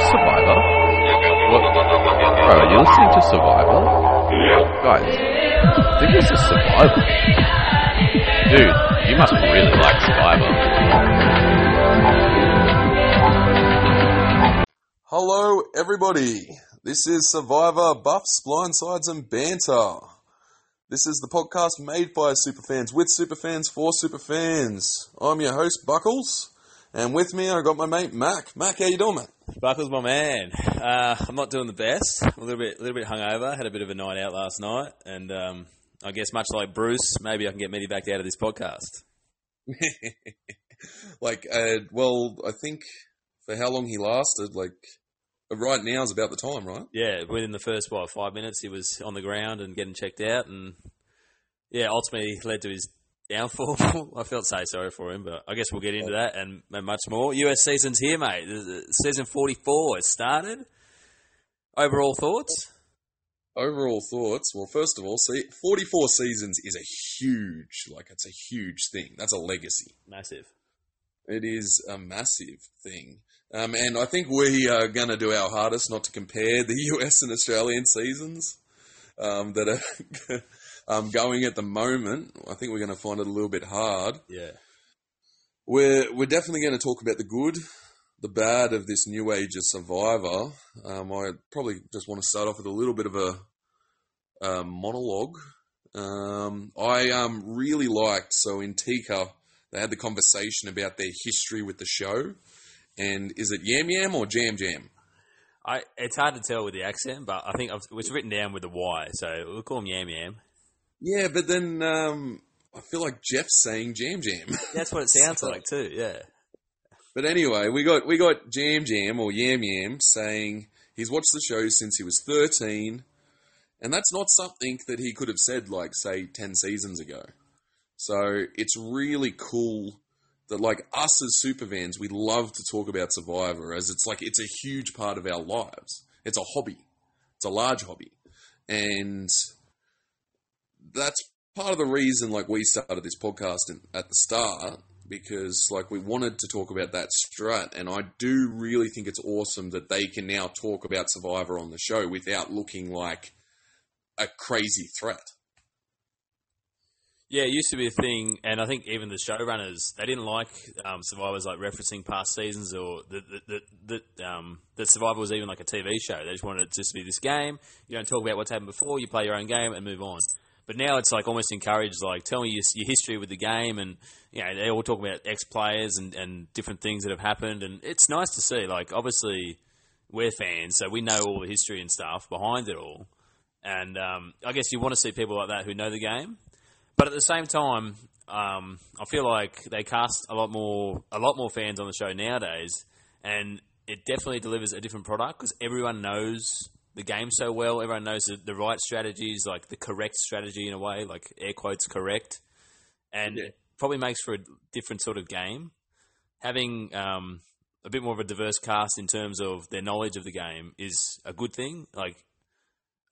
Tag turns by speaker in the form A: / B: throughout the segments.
A: Survivor? What? Bro, are you listening to Survivor? Guys, I think this is Survivor. Dude, you must really like Survivor.
B: Hello, everybody. This is Survivor Buffs, Blindsides, and Banter. This is the podcast made by superfans with superfans for superfans. I'm your host, Buckles, and with me I got my mate Mac. Mac, how you doing, mate?
C: Buckles, my man. Uh, I'm not doing the best. I'm a little bit, a little bit hungover. Had a bit of a night out last night, and um, I guess much like Bruce, maybe I can get back out of this podcast.
B: like, uh, well, I think for how long he lasted, like, right now is about the time, right?
C: Yeah, within the first what five minutes, he was on the ground and getting checked out, and yeah, ultimately led to his downfall. I felt so sorry for him, but I guess we'll get into that and, and much more. US season's here, mate. Season 44 has started. Overall thoughts?
B: Overall thoughts. Well, first of all, see, 44 seasons is a huge, like, it's a huge thing. That's a legacy.
C: Massive.
B: It is a massive thing. Um, and I think we are going to do our hardest not to compare the US and Australian seasons um, that are um, going at the moment. I think we're going to find it a little bit hard.
C: Yeah.
B: We're, we're definitely going to talk about the good, the bad of this new age of Survivor. Um, I probably just want to start off with a little bit of a, a monologue. Um, I um, really liked, so in Tika, they had the conversation about their history with the show. And is it Yam Yam or Jam Jam?
C: I, it's hard to tell with the accent, but I think I've, it's written down with the Y, so we'll call him Yam Yam.
B: Yeah, but then um, I feel like Jeff's saying Jam Jam.
C: That's what it sounds
B: So-
C: like too. Yeah.
B: But anyway, we got we got Jam Jam or Yam Yam saying he's watched the show since he was thirteen, and that's not something that he could have said like say ten seasons ago. So it's really cool that like us as superfans, we love to talk about Survivor as it's like it's a huge part of our lives. It's a hobby. It's a large hobby, and that's part of the reason like we started this podcast in, at the start because like we wanted to talk about that strut and I do really think it's awesome that they can now talk about Survivor on the show without looking like a crazy threat.
C: Yeah, it used to be a thing, and I think even the showrunners they didn't like um, Survivors like referencing past seasons or that that that, um, that Survivor was even like a TV show. They just wanted it just to be this game. You don't talk about what's happened before. You play your own game and move on. But now it's like almost encouraged, like tell me your, your history with the game, and you know they all talk about ex players and, and different things that have happened, and it's nice to see. Like obviously we're fans, so we know all the history and stuff behind it all, and um, I guess you want to see people like that who know the game. But at the same time, um, I feel like they cast a lot more a lot more fans on the show nowadays, and it definitely delivers a different product because everyone knows the game so well. Everyone knows the, the right strategies, like the correct strategy in a way, like air quotes correct, and
B: Yeah.
C: it probably makes for a different sort of game. Having um, a bit more of a diverse cast in terms of their knowledge of the game is a good thing. Like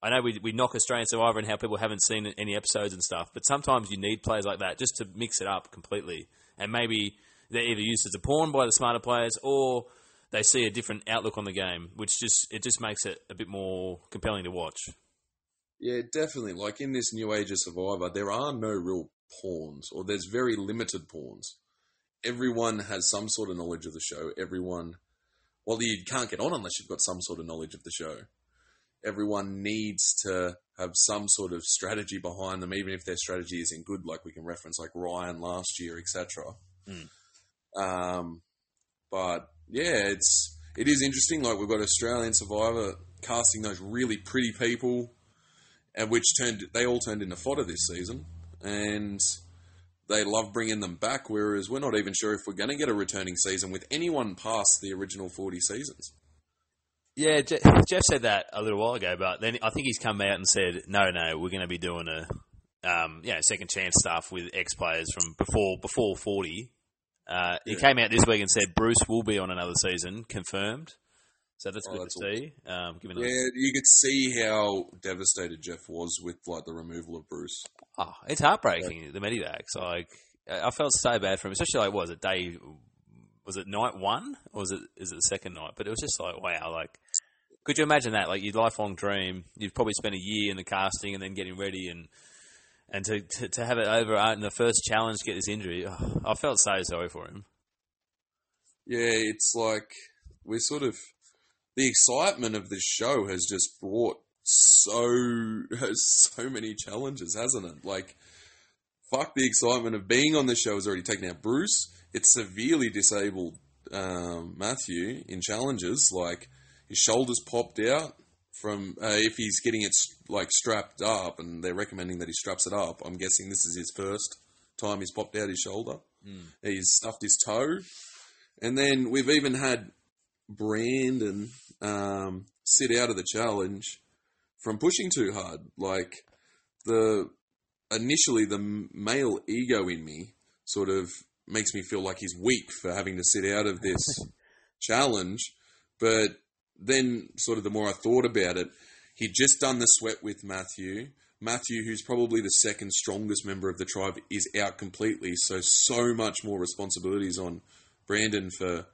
C: I know we, we knock Australian Survivor and how people haven't seen any episodes and stuff, but sometimes you need players like that just to mix it up completely. And maybe they're either used as a pawn by the smarter players or they see a different outlook on the game, which just it just makes it a bit more compelling to watch.
B: Yeah, definitely. Like in this new age of Survivor, there are no real pawns, or there's very limited pawns. Everyone has some sort of knowledge of the show. Everyone, well, you can't get on unless you've got some sort of knowledge of the show. Everyone needs to have some sort of strategy behind them, even if their strategy isn't good. Like we can reference, like Ryan last year, etc.
C: Mm.
B: Um, but yeah, it's it is interesting. Like we've got Australian Survivor casting those really pretty people and which turned they all turned into fodder this season, and they love bringing them back. Whereas we're not even sure if we're going to get a returning season with anyone past the original forty seasons.
C: Yeah, Jeff said that a little while ago, but then I think he's come out and said, no, no, we're going to be doing a um, second chance stuff with ex players from before before forty. Uh, He
B: Yeah.
C: came out this week and said Bruce will be on another season, confirmed. So that's
B: Oh,
C: good
B: that's
C: to see. Um,
B: Yeah, you could see how devastated Jeff was with like the removal of Bruce.
C: Oh, it's heartbreaking. The Medevacs, like I I felt so bad for him, especially like was it day was it night one or was it is it the second night? But it was just like wow, like could you imagine that? Like your lifelong dream, you've probably spent a year in the casting and then getting ready and and to, to, to have it over uh, in the first challenge, get this injury, oh, I felt so sorry for him.
B: Yeah, it's like we're sort of the excitement of this show has just brought so has so many challenges, hasn't it? Like, fuck the excitement of being on the show has already taken out Bruce. It's severely disabled um, Matthew in challenges. Like his shoulders popped out from uh, if he's getting it like strapped up, and they're recommending that he straps it up. I'm guessing this is his first time he's popped out his shoulder.
C: Mm.
B: He's stuffed his toe, and then we've even had Brandon um, sit out of the challenge from pushing too hard. Like the initially the male ego in me sort of makes me feel like he's weak for having to sit out of this challenge, but then sort of the more I thought about it, he'd just done the sweat with Matthew. Matthew, who's probably the second strongest member of the tribe, is out completely. So so much more responsibilities on Brandon for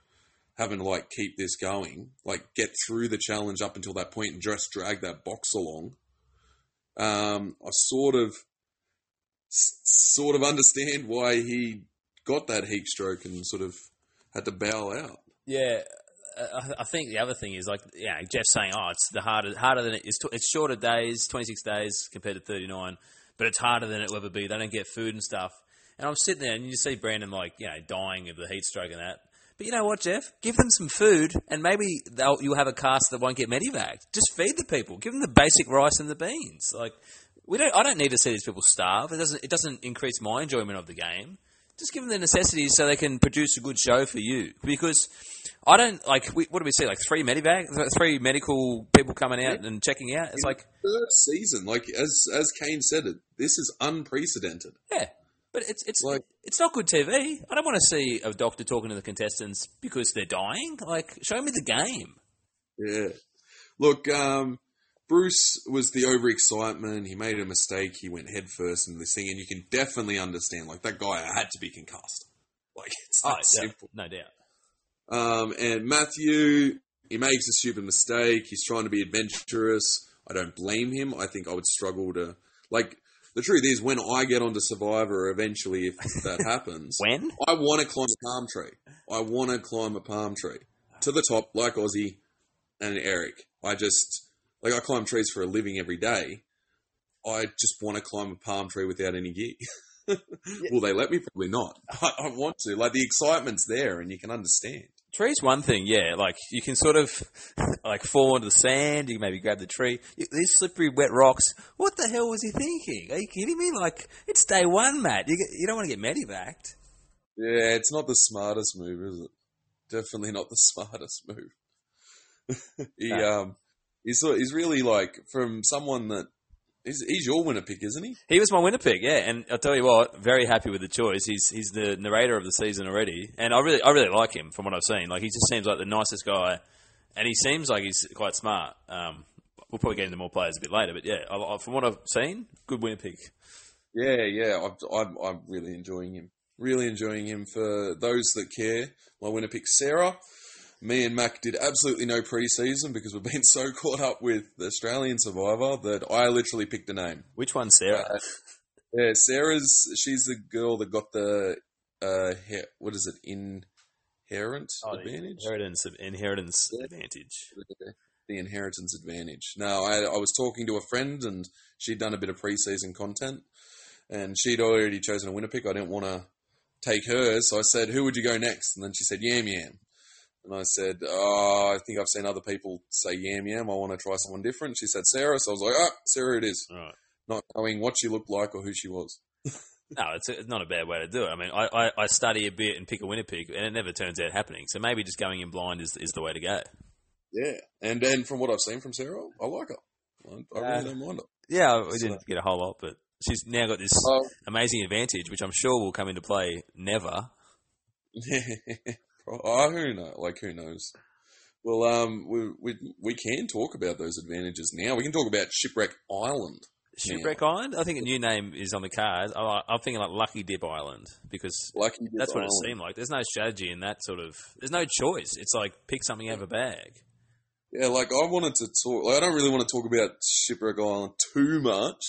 B: having to like keep this going, like get through the challenge up until that point and just drag that box along. Um, I sort of sort of understand why he got that heat stroke and sort of had to bow out.
C: Yeah, I think the other thing is like, yeah, Jeff's saying, oh, it's the harder, harder than it is. It's shorter days, twenty six days compared to thirty nine, but it's harder than it will ever be. They don't get food and stuff. And I'm sitting there, and you see Brandon like, you know, dying of the heat stroke and that. But you know what, Jeff? Give them some food, and maybe they'll you'll have a cast that won't get medevac. Just feed the people. Give them the basic rice and the beans. Like we don't. I don't need to see these people starve. It doesn't. It doesn't increase my enjoyment of the game. Just give them the necessities so they can produce a good show for you. Because I don't like. We, what do we see? Like three medevac, three medical people coming out yeah. and checking out. It's
B: In
C: like
B: third season. Like as as Kane said it, this is unprecedented.
C: Yeah, but it's it's like it's not good TV. I don't want to see a doctor talking to the contestants because they're dying. Like, show me the game.
B: Yeah. Look, um, Bruce was the overexcitement. He made a mistake. He went headfirst into this thing, and you can definitely understand. Like that guy had to be concussed. Like it's that oh, simple,
C: no doubt.
B: Um, and Matthew, he makes a stupid mistake. He's trying to be adventurous. I don't blame him. I think I would struggle to like the truth is, when I get onto Survivor, eventually, if that happens,
C: when
B: I want to climb a palm tree, I want to climb a palm tree to the top, like Ozzy and Eric. I just like I climb trees for a living every day. I just want to climb a palm tree without any gear. Will they let me? Probably not. I, I want to. Like the excitement's there, and you can understand.
C: Tree's one thing, yeah. Like you can sort of like fall into the sand. You maybe grab the tree. These slippery, wet rocks. What the hell was he thinking? Are you kidding me? Like it's day one, Matt. You, you don't want to get medevaced.
B: Yeah, it's not the smartest move, is it? Definitely not the smartest move. he no. um, he's he's really like from someone that He's, he's your winner pick, isn't he?
C: He was my winner pick, yeah. And I'll tell you what, very happy with the choice. He's he's the narrator of the season already, and I really I really like him from what I've seen. Like he just seems like the nicest guy, and he seems like he's quite smart. Um, we'll probably get into more players a bit later, but yeah, I, I, from what I've seen, good winner pick.
B: Yeah, yeah, I'm I'm really enjoying him. Really enjoying him. For those that care, my winner pick Sarah me and Mac did absolutely no preseason because we've been so caught up with the Australian Survivor that I literally picked a name.
C: Which one, Sarah? Uh,
B: yeah, Sarah's. She's the girl that got the uh, what is it? Inherent oh, advantage.
C: Inheritance. Inheritance yeah. advantage.
B: The inheritance advantage. Now, I, I was talking to a friend and she'd done a bit of preseason content, and she'd already chosen a winner pick. I didn't want to take hers, so I said, "Who would you go next?" And then she said, "Yam Yam." And I said, oh, I think I've seen other people say Yam Yam. I want to try someone different. She said Sarah. So I was like, oh, Sarah it is.
C: Right.
B: Not knowing what she looked like or who she was.
C: no, it's, a, it's not a bad way to do it. I mean, I, I, I, study a bit and pick a winner pick, and it never turns out happening. So maybe just going in blind is, is the way to go.
B: Yeah. And then from what I've seen from Sarah, I like her. I, I really uh, don't mind her.
C: Yeah, we so. didn't get a whole lot, but she's now got this uh, amazing advantage, which I'm sure will come into play never.
B: oh, who knows? Like, who knows? Well, um, we, we we can talk about those advantages now. We can talk about Shipwreck Island.
C: Shipwreck Island. I think a new name is on the cards. I, I'm thinking like Lucky Dip Island because
B: Lucky Dip
C: that's what it seemed like. There's no strategy in that sort of. There's no choice. It's like pick something out of a bag.
B: Yeah, like I wanted to talk. Like, I don't really want to talk about Shipwreck Island too much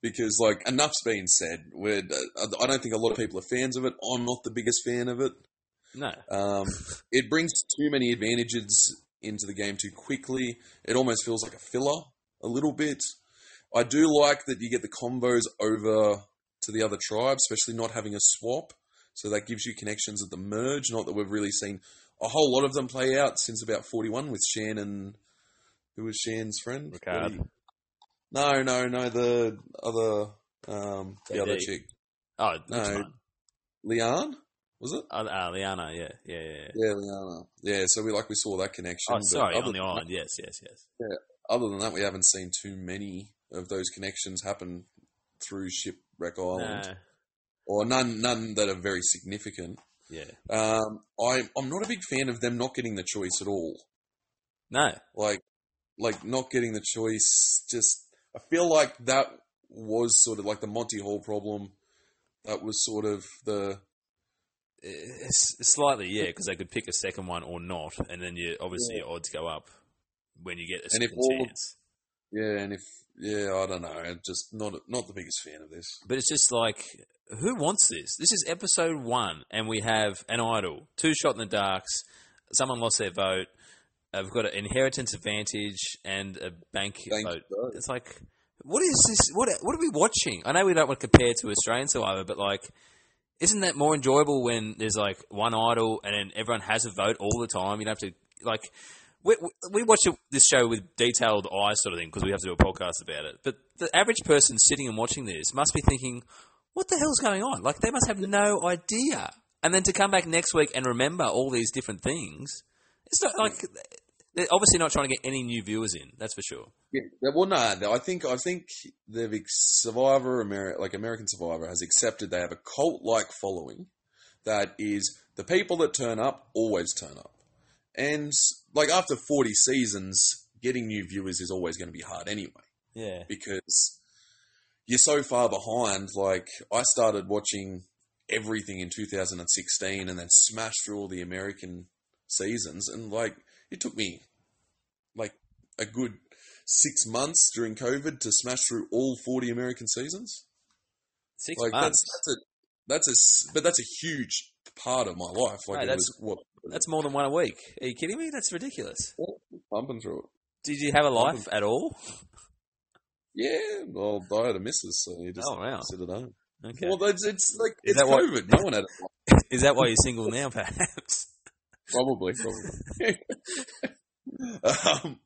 B: because, like, enough's been said. We're, I don't think a lot of people are fans of it. I'm not the biggest fan of it.
C: No.
B: Um, it brings too many advantages into the game too quickly. It almost feels like a filler a little bit. I do like that you get the combos over to the other tribe, especially not having a swap. So that gives you connections at the merge. Not that we've really seen a whole lot of them play out since about 41 with Shan and. Who was Shan's friend?
C: Ricard.
B: You- No, no, no. The other. Um, the other chick.
C: Oh,
B: No.
C: one?
B: Was it?
C: Uh, uh, Liana. Yeah, yeah, yeah. yeah.
B: Yeah, Liana. Yeah, so we like we saw that connection.
C: Oh, sorry, on the island. Yes, yes, yes.
B: that- other than that, we haven't seen too many of those connections happen through Shipwreck Island,
C: No.
B: or none, none that are very significant.
C: Yeah.
B: Um, I, I'm not a big fan of them not getting the choice at all.
C: No.
B: Like, like not getting the choice. Just, I feel like that was sort of like the Monty Hall problem. That was sort of the
C: It's, slightly, yeah, because they could pick a second one or not, and then you obviously your odds go up when you get a
B: And
C: second chance.
B: yeah. And if yeah, I don't know. I'm just not not the biggest fan of this.
C: But it's just like, who wants this? This is episode one, and we have an idol, two shot in the darks. Someone lost their vote. We've got an inheritance advantage and a bank
B: Bank
C: vote.
B: vote.
C: It's like, what is this? What what are we watching? I know we don't want to compare to Australian Survivor, but like, isn't that more enjoyable when there's like one idol and then everyone has a vote all the time? You don't have to like. We, we- watch this show with detailed eyes, sort of thing, because we have to do a podcast about it. But the average person sitting and watching this must be thinking, "What the hell's going on?" Like they must have no idea. And then to come back next week and remember all these different things, it's not like they're obviously not trying to get any new viewers in. That's for sure.
B: Yeah, well, no, I think I think they've Survivor, Ameri- like American Survivor, has accepted they have a cult-like following that is the people that turn up always turn up, and like after forty seasons, getting new viewers is always going to be hard anyway
C: Yeah.
B: because you're so far behind. Like I started watching everything in 2016 and then smashed through all the American seasons, and like it took me like a good six months during COVID to smash through all 40 American seasons.
C: Six
B: Like
C: months.
B: that's that's a that's a but that's a huge part of my life. Like
C: that's-
B: was what
C: That's more than one a week. Are you kidding me? That's ridiculous.
B: pumping through it.
C: Did you have a life at all?
B: Yeah, well, I had a missus, so you just
C: Oh, wow.
B: sit at home.
C: Okay.
B: Well, that's it's like
C: Is
B: it's COVID. no one had it.
C: Is that why you're single now, perhaps?
B: Probably, probably. um,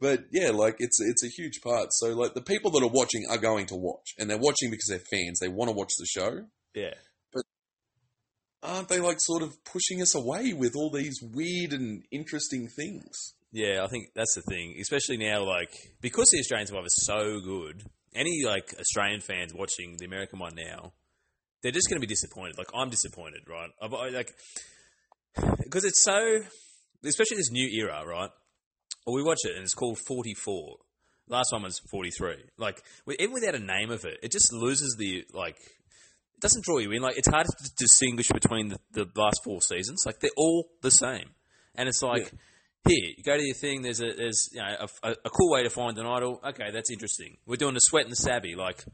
B: but yeah, like it's it's a huge part. So like the people that are watching are going to watch, and they're watching because they're fans. They want to watch the show.
C: Yeah.
B: But aren't they like sort of pushing us away with all these weird and interesting things?
C: Yeah, I think that's the thing. Especially now, like, because the Australian Survivor is so good, any, like, Australian fans watching the American one now, they're just going to be disappointed. Like, I'm disappointed, right? I've, I, like, because it's so, especially this new era, right? Well, we watch it and it's called 44. Last one was 43. Like, even without a name of it, it just loses the, like, it doesn't draw you in. Like, it's hard to distinguish between the, the last four seasons. Like, they're all the same. And it's like, here, you go to your thing, there's a, there's, you know, a, a, a cool way to find an idol. Okay, that's interesting. We're doing the sweat and the savvy. Like,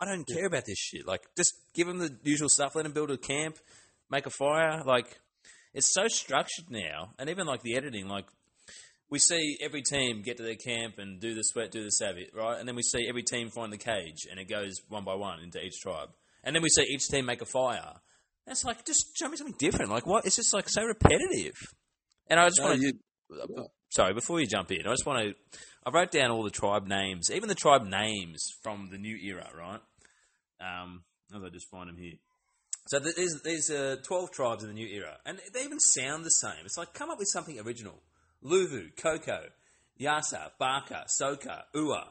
C: I don't care about this shit. Like, just give them the usual stuff. Let them build a camp, make a fire. Like, it's so structured now. And even, like, the editing, like, we see every team get to their camp and do the sweat, do the savvy, right? And then we see every team find the cage, and it goes one by one into each tribe. And then we see each team make a fire. It's like, just show me something different. Like, what? It's just like so repetitive. And I just
B: No,
C: want to.
B: you-
C: Sorry, before you jump in, I just want to. I wrote down all the tribe names, even the tribe names from the new era, right? Um, as I just find them here. So th- there's there's uh, twelve tribes in the new era, and they even sound the same. It's like come up with something original. Luvu, Coco, Yase, Baka, Soka, Ua,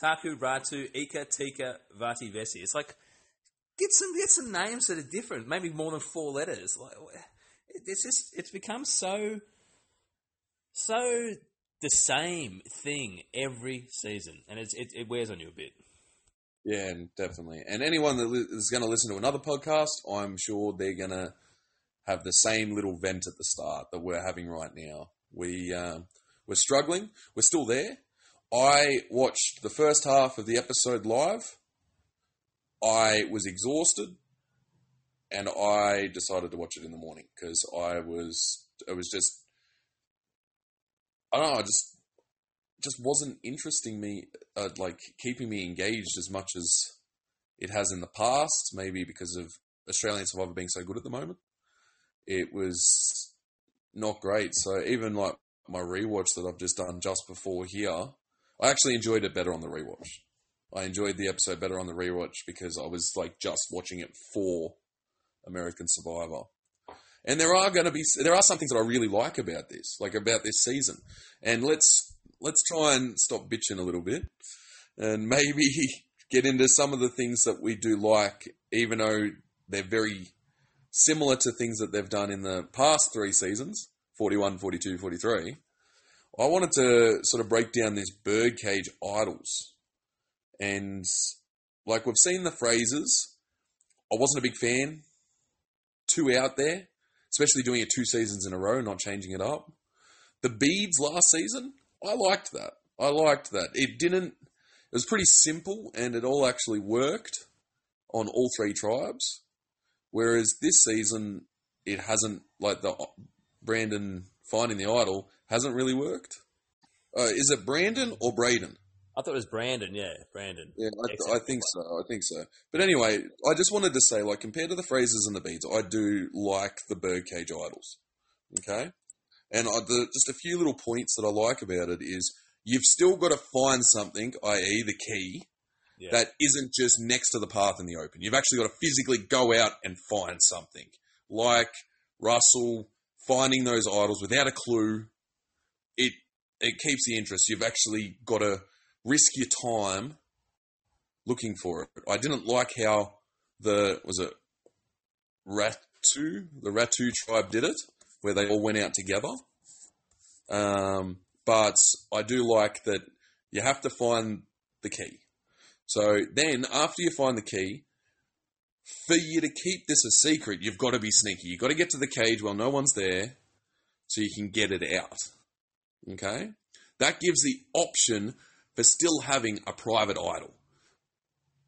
C: Taku, Ratu, Ika, Tika, Vati, Vesi. It's like get some get some names that are different, maybe more than four letters. Like it's just it's become so so the same thing every season, and it, it wears on you a bit.
B: Yeah, definitely. And anyone that is going to listen to another podcast, I'm sure they're going to have the same little vent at the start that we're having right now. We um, we're struggling. We're still there. I watched the first half of the episode live. I was exhausted, and I decided to watch it in the morning because I was it was just I don't know, I just just wasn't interesting me, uh, like keeping me engaged as much as it has in the past. Maybe because of Australian Survivor being so good at the moment, it was not great. So even like my rewatch that I've just done just before here, I actually enjoyed it better on the rewatch. I enjoyed the episode better on the rewatch because I was like just watching it for American Survivor. And there are going to be there are some things that I really like about this, like about this season. And let's let's try and stop bitching a little bit, and maybe get into some of the things that we do like, even though they're very similar to things that they've done in the past three seasons 41, 42, 43. I wanted to sort of break down this birdcage idols. And like we've seen the phrases, I wasn't a big fan. Too out there, especially doing it two seasons in a row, not changing it up. The beads last season, I liked that. I liked that. It didn't. It was pretty simple, and it all actually worked on all three tribes. Whereas this season, it hasn't. Like the Brandon finding the idol hasn't really worked. Uh, is it Brandon or Braden?
C: I thought it was Brandon. Yeah, Brandon.
B: Yeah, I. I think so. I think so. But anyway, I just wanted to say, like, compared to the phrases and the beads, I do like the birdcage idols. Okay, and I, the, just a few little points that I like about it is you've still got to find something, i.e., the key,
C: Yeah.
B: that isn't just next to the path in the open. You've actually got to physically go out and find something, like Russell finding those idols without a clue. It it keeps the interest. You've actually got to risk your time looking for it. I didn't like how the was it Ratu the Ratu tribe did it, where they all went out together. Um, but I do like that you have to find the key. So then, after you find the key, for you to keep this a secret, you've got to be sneaky. You've got to get to the cage while no one's there, so you can get it out. Okay, that gives the option for still having a private idol.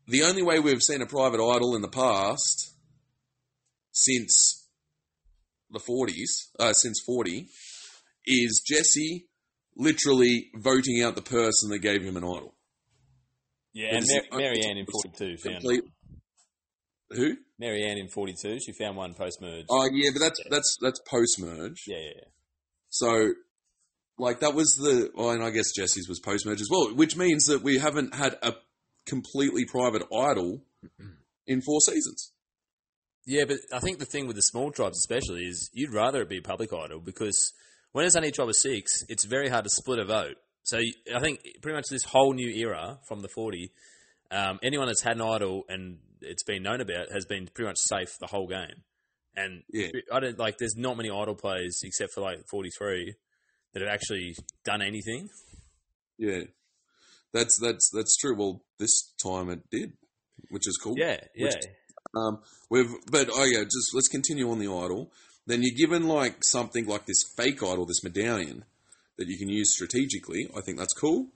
B: The only way we've seen a private idol in the past since the 40s, uh, since 40, is Jesse literally voting out the person that gave him an idol.
C: yeah, and Mar- Ann in 42 found
B: Complete. Who?
C: Maryanne in 42. She found one post merge.
B: Oh yeah, but that's that's that's post merge.
C: yeah, yeah, yeah.
B: So, like that was the. Well, and I guess Jesse's was post merge as well, which means that we haven't had a completely private idol in four seasons.
C: Yeah, but I think the thing with the small tribes, especially, is you'd rather it be a public idol because when it's only a tribe of six, it's very hard to split a vote. So you- I think pretty much this whole new era from the 40, um, anyone that's had an idol and it's been known about has been pretty much safe the whole game. And
B: Yeah.
C: I don't like. There's not many idol players except for like 43 that have actually done anything.
B: Yeah, that's that's that's true. Well, this time it did, which is cool.
C: Yeah, yeah,
B: Um, we've, but oh yeah, just let's continue on the idol. Then you're given like something like this fake idol, this medallion that you can use strategically. I think that's cool.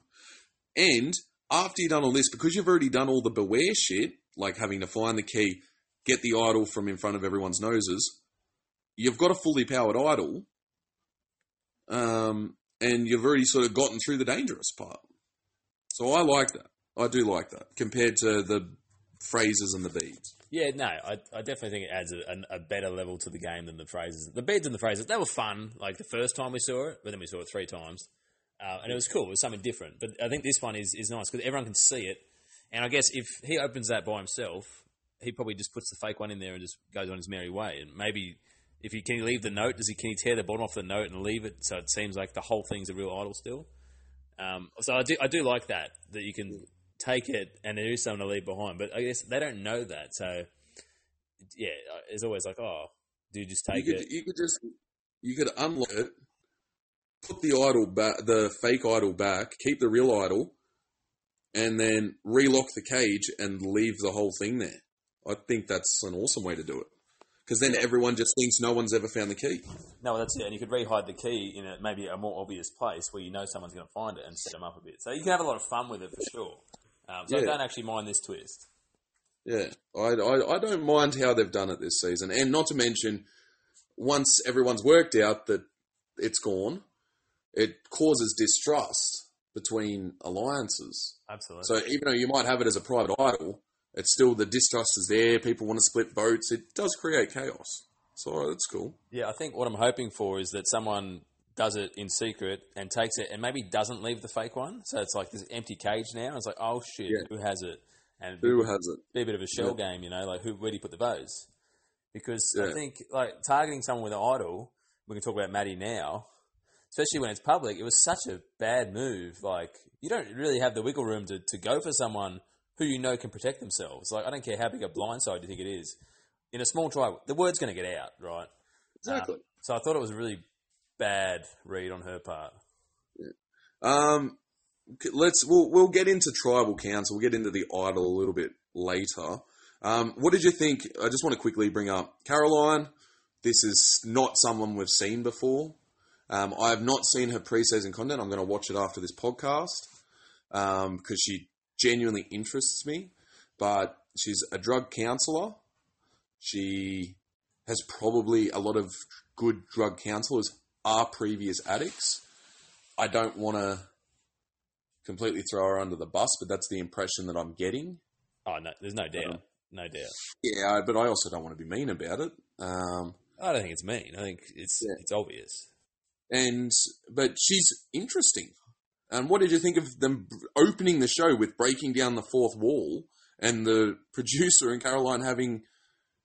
B: And after you've done all this, because you've already done all the beware shit, like having to find the key, get the idol from in front of everyone's noses, you've got a fully powered idol. Um, and you've already sort of gotten through the dangerous part. So I like that. I do like that compared to the phrases and the beads.
C: Yeah, no, I, I definitely think it adds a, a, better level to the game than the phrases. The beads and the phrases, they were fun, like the first time we saw it, but then we saw it three times. Uh, and it was cool. It was something different. But I think this one is, is nice because everyone can see it. And I guess if he opens that by himself, he probably just puts the fake one in there and just goes on his merry way. And maybe if he can he leave the note, does he can he tear the bottom off the note and leave it so it seems like the whole thing's a real idol still? Um, so I do I do like that that you can take it and there is something to leave behind. But I guess they don't know that. So yeah, it's always like, oh, do you just take
B: you could,
C: it?
B: You could just you could unlock it, put the idol back, the fake idol back, keep the real idol, and then relock the cage and leave the whole thing there. I think that's an awesome way to do it. Because then everyone just thinks no one's ever found the key.
C: No, that's it. And you could re-hide the key in a, maybe a more obvious place where you know someone's going to find it and set them up a bit. So you can have a lot of fun with it for sure. Um, so I don't actually mind this twist.
B: Yeah, I, I, I don't mind how they've done it this season. And not to mention, once everyone's worked out that it's gone, it causes distrust between alliances.
C: Absolutely.
B: So even though you might have it as a private idol, it's still the distrust is there. People want to split votes. It does create chaos. So that's cool.
C: Yeah, I think what I'm hoping for is that someone does it in secret and takes it and maybe doesn't leave the fake one. So it's like this empty cage now. It's like, oh shit,
B: Yeah.
C: who has it? And
B: Who has it?
C: be a bit of a shell game, you know, like who where do you put the votes? Because I think like targeting someone with an idol, we can talk about Maddy now, especially when it's public. It was such a bad move. Like you don't really have the wiggle room to, to go for someone who you know can protect themselves. Like I don't care how big a blindside you think it is. In a small trial, the word's going to get out, right?
B: Exactly.
C: Um, so I thought it was a really bad read on her part.
B: Um, let's we'll we'll get into tribal council. We'll get into the idol a little bit later. Um, what did you think? I just want to quickly bring up Carolyn. This is not someone we've seen before. Um, I have not seen her preseason content. I'm going to watch it after this podcast because she genuinely interests me. But she's a drug counselor. She has probably a lot of good drug counselors are previous addicts. I don't want to completely throw her under the bus, but that's the impression that I'm getting.
C: Oh no, there's no doubt,
B: Um,
C: no doubt.
B: Yeah, but I also don't want to be mean about it. Um,
C: I don't think it's mean. I think it's
B: Yeah.
C: it's obvious.
B: and but she's interesting. And what did you think of them opening the show with breaking down the fourth wall and the producer and Carolyn having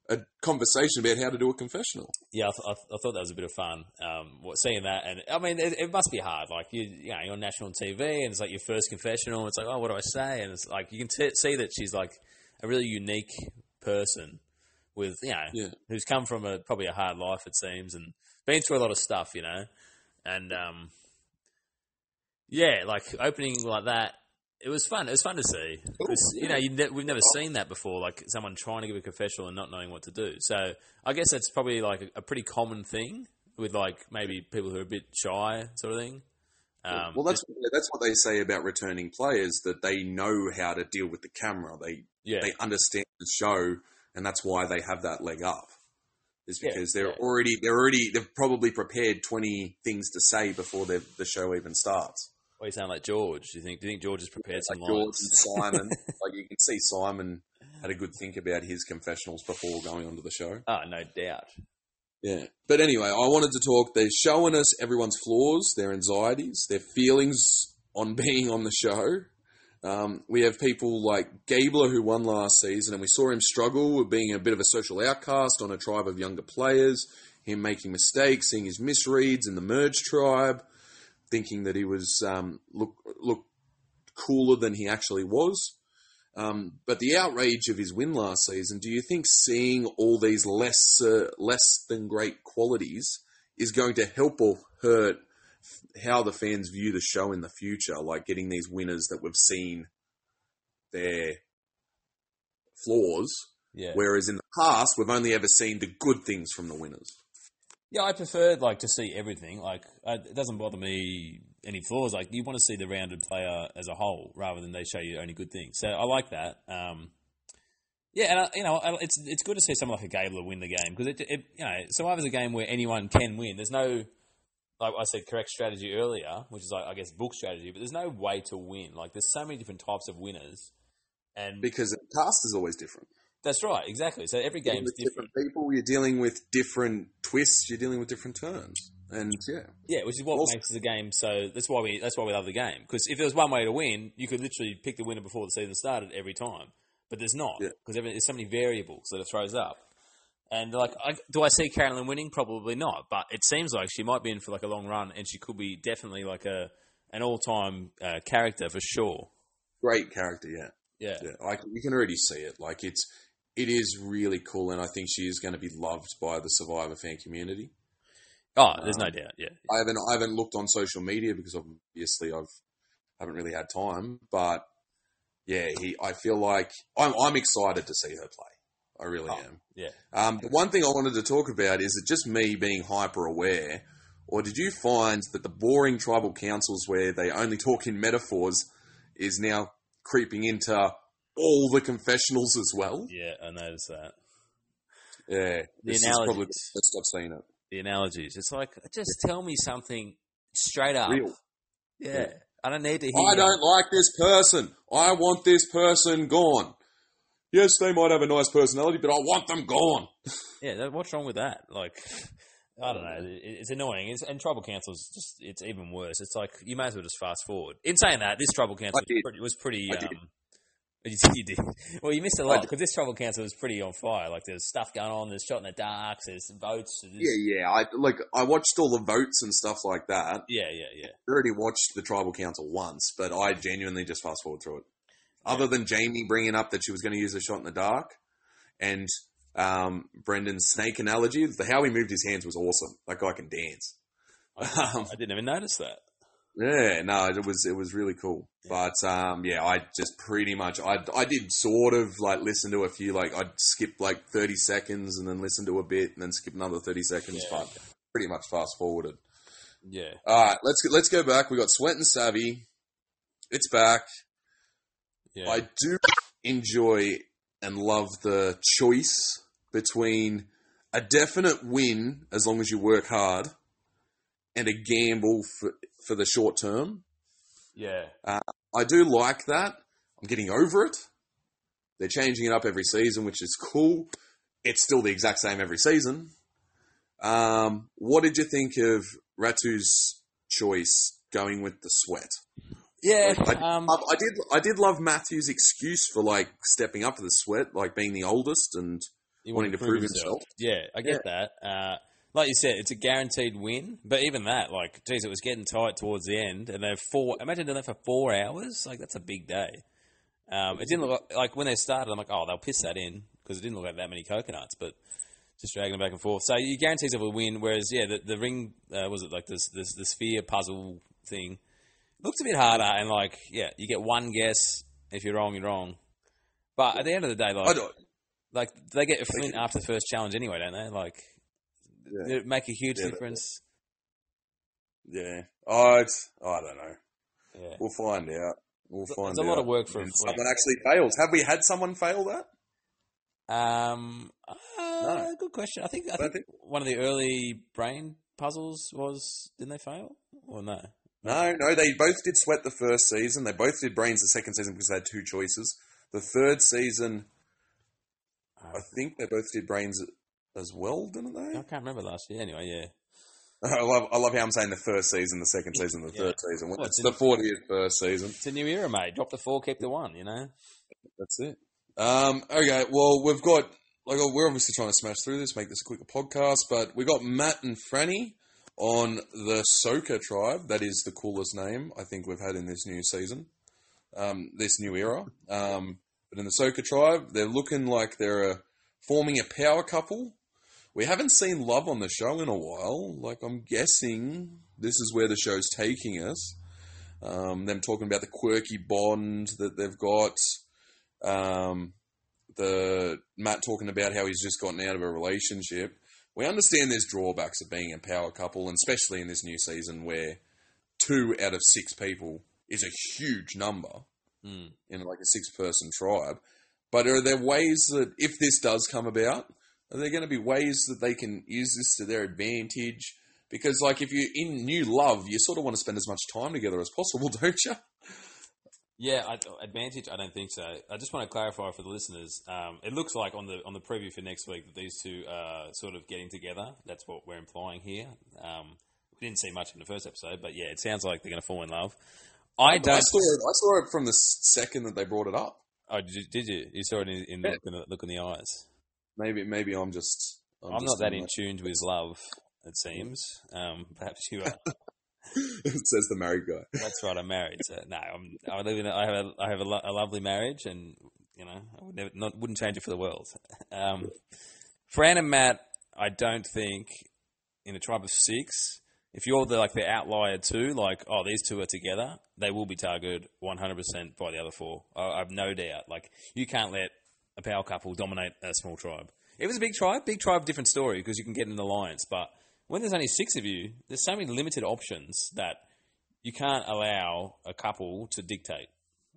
B: a conversation about how to do a confessional?
C: Yeah, I, th- I, th- I thought that was a bit of fun. Um, what seeing that, and I mean, it, it must be hard. Like you, you know, you're on national TV, and it's like your first confessional. It's like, oh, what do I say? And it's like you can t- see that she's like a really unique person with you know
B: Yeah.
C: who's come from a probably a hard life it seems, and been through a lot of stuff, you know, and um, yeah, like opening like that. It was fun. It was fun to see. 'Cause, you know, you ne- we've never seen that before. Like someone trying to give a confessional and not knowing what to do. So I guess that's probably like a, a pretty common thing with like maybe people who are a bit shy, sort of thing. Um,
B: well, that's that's what they say about returning players that they know how to deal with the camera. They
C: yeah,
B: they understand the show, and that's why they have that leg up. Is
C: Yeah,
B: because they're
C: yeah.
B: already they're already they've probably prepared twenty things to say before the the show even starts.
C: Well, you sound like George. Do you think? Do you think George has prepared
B: Like
C: some
B: George
C: lines?
B: and Simon, like you can see Simon had a good think about his confessionals before going onto the show.
C: Oh, no doubt.
B: Yeah, but anyway, I wanted to talk. They're showing us everyone's flaws, their anxieties, their feelings on being on the show. Um, we have people like Gabler who won last season, and we saw him struggle with being a bit of a social outcast on a tribe of younger players. Him making mistakes, seeing his misreads in the merge tribe, thinking that he was um, look look cooler than he actually was. Um, but the outrage of his win last season, do you think seeing all these less uh, less than great qualities is going to help or hurt how the fans view the show in the future? Like getting these winners that we've seen their flaws,
C: Yeah.
B: whereas in the past we've only ever seen the good things from the winners.
C: Yeah, I prefer like to see everything. Like I, it doesn't bother me any flaws. Like you want to see the rounded player as a whole rather than they show you only good things. So I like that. Um, yeah, and I, you know it's it's good to see someone like a Gabler win the game because it, it you know Survivor's a game where anyone can win. There's no like I said correct strategy earlier, which is like I guess book strategy, but there's no way to win. Like there's so many different types of winners, and
B: Because the cast is always different.
C: That's right, exactly. So every game's
B: with
C: different.
B: different people, you're dealing with different twists, you're dealing with different turns. And yeah,
C: Yeah, which is what
B: Also-
C: makes the game so. That's why we. That's why we love the game. Because if there was one way to win, you could literally pick the winner before the season started every time. But there's not
B: Yeah.
C: because there's so many variables that it throws up. And like, I, do I see Carolyn winning? Probably not. But it seems like she might be in for like a long run, and she could be definitely like a an all time uh, character for sure.
B: great character, yeah.
C: Yeah.
B: Yeah, like you can already see it. Like it's it is really cool, and I think she is going to be loved by the Survivor fan community.
C: Oh, there's no
B: Um,
C: doubt. Yeah.
B: I haven't I haven't looked on social media because obviously I've haven't really had time, but yeah, he. I feel like I'm. I'm excited to see her play. I really
C: Oh.
B: am.
C: Yeah.
B: Um, the one thing I wanted to talk about is it just me being hyper aware, or did you find that the boring tribal councils where they only talk in metaphors is now creeping into all the confessionals as well?
C: Yeah, I noticed that.
B: Yeah,
C: The
B: this is probably the
C: analogies.
B: best I've seen it.
C: The analogies. It's like just tell me something straight up.
B: Real.
C: Yeah. I don't need to hear.
B: I don't like this person. I want this person gone. Yes, they might have a nice personality, but I want them gone.
C: Yeah, what's wrong with that? Like, I don't know. It's annoying. It's, and Tribal Council's just, it's even worse. It's like, you may as well just fast forward. In saying that, this Tribal Council
B: I
C: was pretty, was pretty um, you, you did. Well, you missed a lot because this Tribal Council was pretty on fire. Like, there's stuff going on. There's shot in the darks. There's votes. There's,
B: Yeah, yeah. I like. I watched all the votes and stuff like that.
C: yeah, yeah, yeah.
B: I already watched the tribal council once, but I genuinely just fast forward through it. Other than Jaime bringing up that she was going to use a shot in the dark, and um, Brendan's snake analogy, the how he moved his hands was awesome. That guy can dance. Um,
C: I didn't even notice that.
B: Yeah, no, it was it was really cool. But um, yeah, I just pretty much I I did sort of like listen to a few like I'd skip like thirty seconds and then listen to a bit and then skip another thirty seconds,
C: Yeah.
B: but pretty much fast forwarded.
C: Yeah.
B: All right, let's go, let's go back. We got Sweat and Savvy. It's back.
C: Yeah.
B: I do enjoy and love the choice between a definite win as long as you work hard and a gamble for for the short term.
C: yeah.
B: I do like that. I'm getting over it. They're changing it up every season, which is cool. It's still the exact same every season. Um, what did you think of Ratu's choice going with the sweat?
C: Yeah.
B: I,
C: Um,
B: I, I did. I did love Matthew's excuse for like stepping up to the sweat, like being the oldest, and wanting to prove himself.
C: Yeah, I get that. Uh, like you said, it's a guaranteed win. But even that, like, geez, it was getting tight towards the end, and they're four. Imagine doing that for four hours. Like, that's a big day. Um, it didn't look like, like when they started. I'm like, oh, they'll piss that in because it didn't look like that many coconuts, but just dragging them back and forth. So you guarantees of a win. Whereas, yeah, the, the ring uh, was it like this, this the sphere puzzle thing looked a bit harder, and like, yeah, you get one guess. If you're wrong, you're wrong. But at the end of the day,
B: I
C: like,
B: don't.
C: like they get a flint after the first challenge anyway, don't they? Like,
B: Yeah.
C: it make a huge
B: Yeah,
C: difference.
B: Yeah. Oh, it's, I don't know.
C: Yeah.
B: We'll find out. We'll
C: It's
B: find
C: a
B: out.
C: There's a lot of work for
B: someone actually fails. Have we had someone fail that?
C: Um, uh,
B: No.
C: good question. I think I
B: I
C: think
B: think-
C: one of the early brain puzzles was didn't they fail or no?
B: No, no, they both did sweat the first season. They both did brains the second season because they had two choices. The third season, I think they both did brains as well, didn't they?
C: I can't remember last year. Anyway, yeah.
B: I love, I love how I'm saying the first season, the second season, the
C: Yeah.
B: third season.
C: Well,
B: it's
C: it's
B: the 40th first season.
C: It's a new era, mate. Drop the four, keep the one. You know.
B: That's it. Um, okay, well, we've got, like, we're obviously trying to smash through this, make this a quicker podcast, but we got Matt and Frannie on the Soka tribe. That is the coolest name I think we've had in this new season, um, this new era. Um, but in the Soka tribe, they're looking like they're uh, forming a power couple. We haven't seen love on the show in a while. Like, I'm guessing this is where the show's taking us. Um, them talking about the quirky bond that they've got. Um, the Matt talking about how he's just gotten out of a relationship. We understand there's drawbacks of being a power couple, and especially in this new season where two out of six people is a huge number
C: Mm.
B: in like a six person tribe. But are there ways that if this does come about, are there going to be ways that they can use this to their advantage? Because like if you're in new love, you sort of want to spend as much time together as possible, don't you?
C: Yeah, I, advantage. I don't think so. I just want to clarify for the listeners. Um, it looks like on the on the preview for next week that these two are sort of getting together. That's what we're implying here. Um, we didn't see much in the first episode, but yeah, it sounds like they're going to fall in love. I
B: I
C: don't.
B: saw it. I saw it from the second that they brought it up.
C: Oh, did you? Did you? You saw it in, in
B: Yeah.
C: look, in the, look in the eyes.
B: Maybe maybe I'm just.
C: I'm,
B: just
C: not that in tune with love. It seems. Um, perhaps you are.
B: it says the married guy.
C: That's right. I'm married. So no, I'm. I live in. A, I have a. I have a, lo- a lovely marriage, and you know, I would never, not, wouldn't change it for the world. Um, Fran and Matt, I don't think in a tribe of six if you're the like the outlier too, like oh these two are together, they will be targeted 100 percent by the other four. I, I have no doubt. Like you can't let a power couple dominate a small tribe. If it was a big tribe, big tribe, different story because you can get an alliance. But when there's only six of you, there's so many limited options that you can't allow a couple to dictate,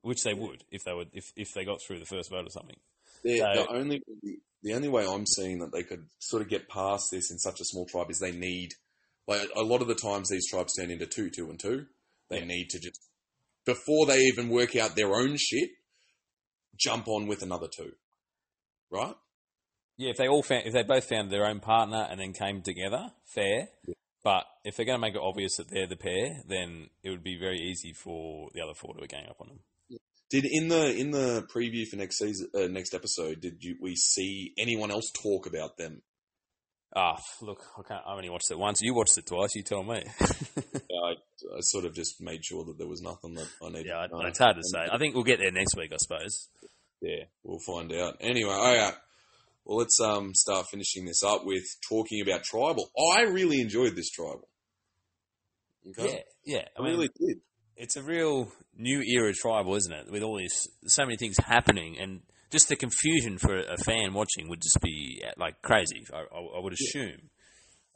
C: which they would if they would if, if they got through the first vote or something.
B: The,
C: So-
B: the only the only way I'm seeing that they could sort of get past this in such a small tribe is they need like a lot of the times these tribes turn into two, two, and two. They
C: Yeah.
B: need to just before they even work out their own shit, jump on with another two, right?
C: Yeah, if they all found, if they both found their own partner and then came together, fair. But if they're going to make it obvious that they're the pair, then it would be very easy for the other four to be gang up on them.
B: Did in the in the preview for next season, uh, next episode, did you we see anyone else talk about them?
C: Ah, look, I can't. I only watched it once. You watched it twice. You tell me.
B: I, I sort of just made sure that there was nothing that I needed.
C: yeah, it's hard to say. I think we'll get there next week, I suppose.
B: Yeah, we'll find out. Anyway, all right. Well, let's um start finishing this up with talking about tribal. I really enjoyed this tribal. Okay,
C: Yeah, yeah.
B: I really did.
C: it's a real new era tribal, isn't it? With all these, so many things happening, and just the confusion for a fan watching would just be uh, like crazy. I, I, I would assume.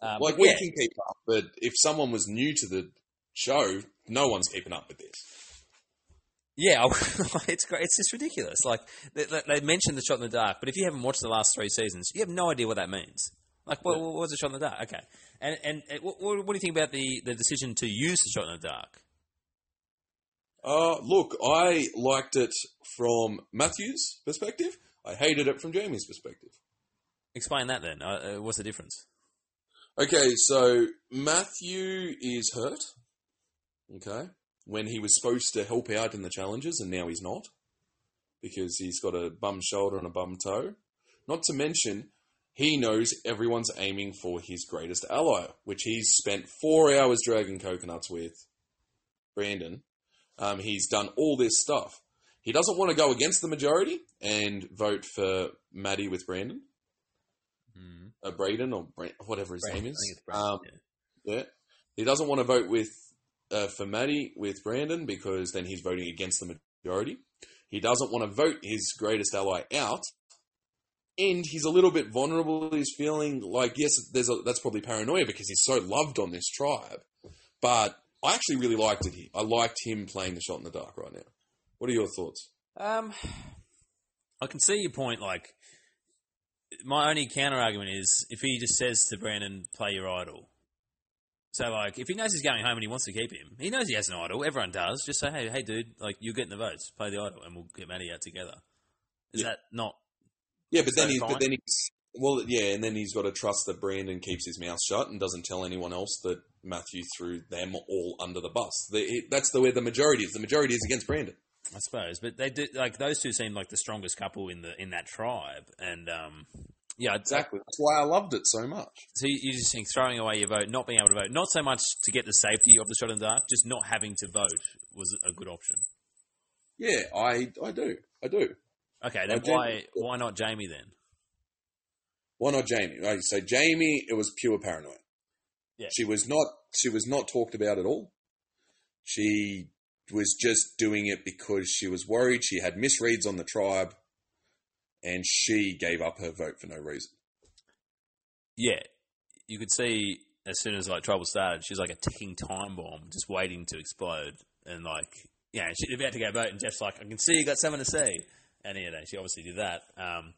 C: Um,
B: Like we
C: yeah,
B: can keep up, but if someone was new to the show, no one's keeping up with this.
C: Yeah, it's great. It's just ridiculous. Like they, they mentioned the shot in the dark, but if you haven't watched the last three seasons, you have no idea what that means. Like, what, was a shot in the dark? Okay, and and, and what, what do you think about the, the decision to use the shot in the dark?
B: Uh, look, I liked it from Matthew's perspective. I hated it from Jaime's perspective.
C: Explain that then. Uh, uh, what's the difference?
B: Okay, so Matthew is hurt. Okay. When he was supposed to help out in the challenges and now he's not. Because he's got a bum shoulder and a bum toe. Not to mention, he knows everyone's aiming for his greatest ally, which he's spent four hours dragging coconuts with Brandon. Um, he's done all this stuff. He doesn't want to go against the majority and vote for Maddy with Brandon. Uh, Braden or Brent, whatever his name is. Um, yeah. He doesn't want to vote with uh, for Maddy with Brandon because then he's voting against the majority. He doesn't want to vote his greatest ally out, and he's a little bit vulnerable. He's feeling like yes, there's a, that's probably paranoia because he's so loved on this tribe. But I actually really liked it. Here. I liked him playing the shot in the dark right now. What are your thoughts?
C: Um, I can see your point. Like, my only counter argument is if he just says to Brandon, "Play your idol." So, like, if he knows he's going home and he wants to keep him, he knows he has an idol. Everyone does. Just say, "Hey, hey, dude, like, you're getting the votes. Play the idol, and we'll get Maddy out together." Is
B: Yeah.
C: that not?
B: Yeah, but then he's
C: fine.
B: but then he's well, yeah, and then he's got to trust that Brandon keeps his mouth shut and doesn't tell anyone else that Matthew threw them all under the bus. The, it, that's the way the majority is. The majority is against Brandon.
C: I suppose, but they do like those two seem like the strongest couple in the in that tribe, and um, yeah,
B: Exactly. That's why I loved it so much.
C: So you're just saying throwing away your vote, not being able to vote, not so much to get the safety of the shot in the dark, just not having to vote was a good option.
B: Yeah, I I do. I do.
C: Okay, then
B: I do.
C: why why not Jaime then?
B: Why not Jaime? Right, so Jaime, it was pure paranoia.
C: Yeah.
B: She was not she was not talked about at all. She was just doing it because she was worried she had misreads on the tribe and she gave up her vote for no reason.
C: Yeah, you could see as soon as like trouble started, she's like a ticking time bomb, just waiting to explode, and like yeah, she's about to go vote, and Jeff's like, I can see you got something to say, and know she obviously did that. Um,